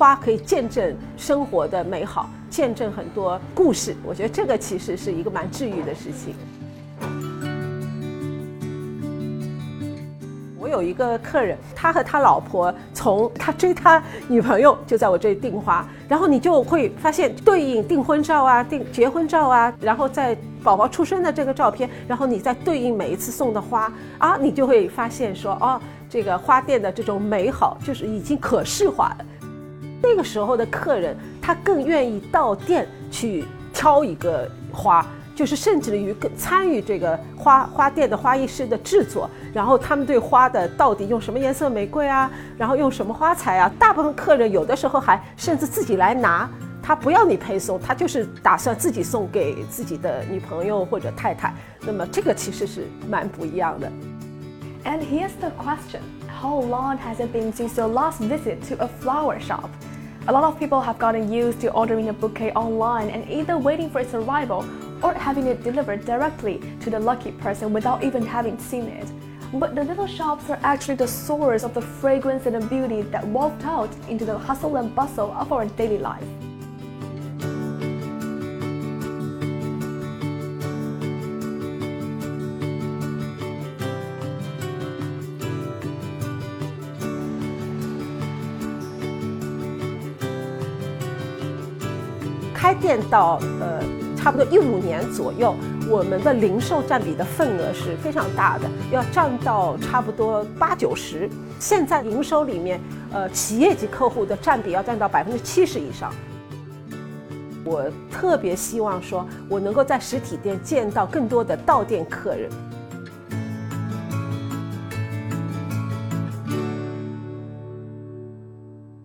花可以见证生活的美好，见证很多故事。我觉得这个其实是一个蛮治愈的事情。我有一个客人，他和他老婆从他追他女朋友就在我这里订花，然后你就会发现对应订婚照啊、订结婚照啊，然后在宝宝出生的这个照片，然后你再对应每一次送的花啊，你就会发现说哦，这个花店的这种美好就是已经可视化了。那个时候的客人，他更愿意到店去挑一个花。就是甚至于更参与这个花花店的花艺师的制作，然后他们对花的到底用什么颜色玫瑰啊，然后用什么花材啊，大部分客人有的时候还甚至自己来拿，他不要你配送，他就是打算自己送给自己的女朋友或者太太。那么这个其实是蛮不一样的。And here's the question: How long has it been since your last visit to a flower shop? A lot of people have gotten used to ordering a bouquet online and either waiting for its arrival or having it delivered directly to the lucky person without even having seen it. But the little shops are actually the source of the fragrance and the beauty that waft out into the hustle and bustle of our daily life. 开店到呃差不多一五年左右，我们的零售占比的份额是非常大的，要占到差不多八九十。现在营收里面，呃，企业级客户的占比要占到百分之七十以上。我特别希望说，我能够在实体店见到更多的到店客人。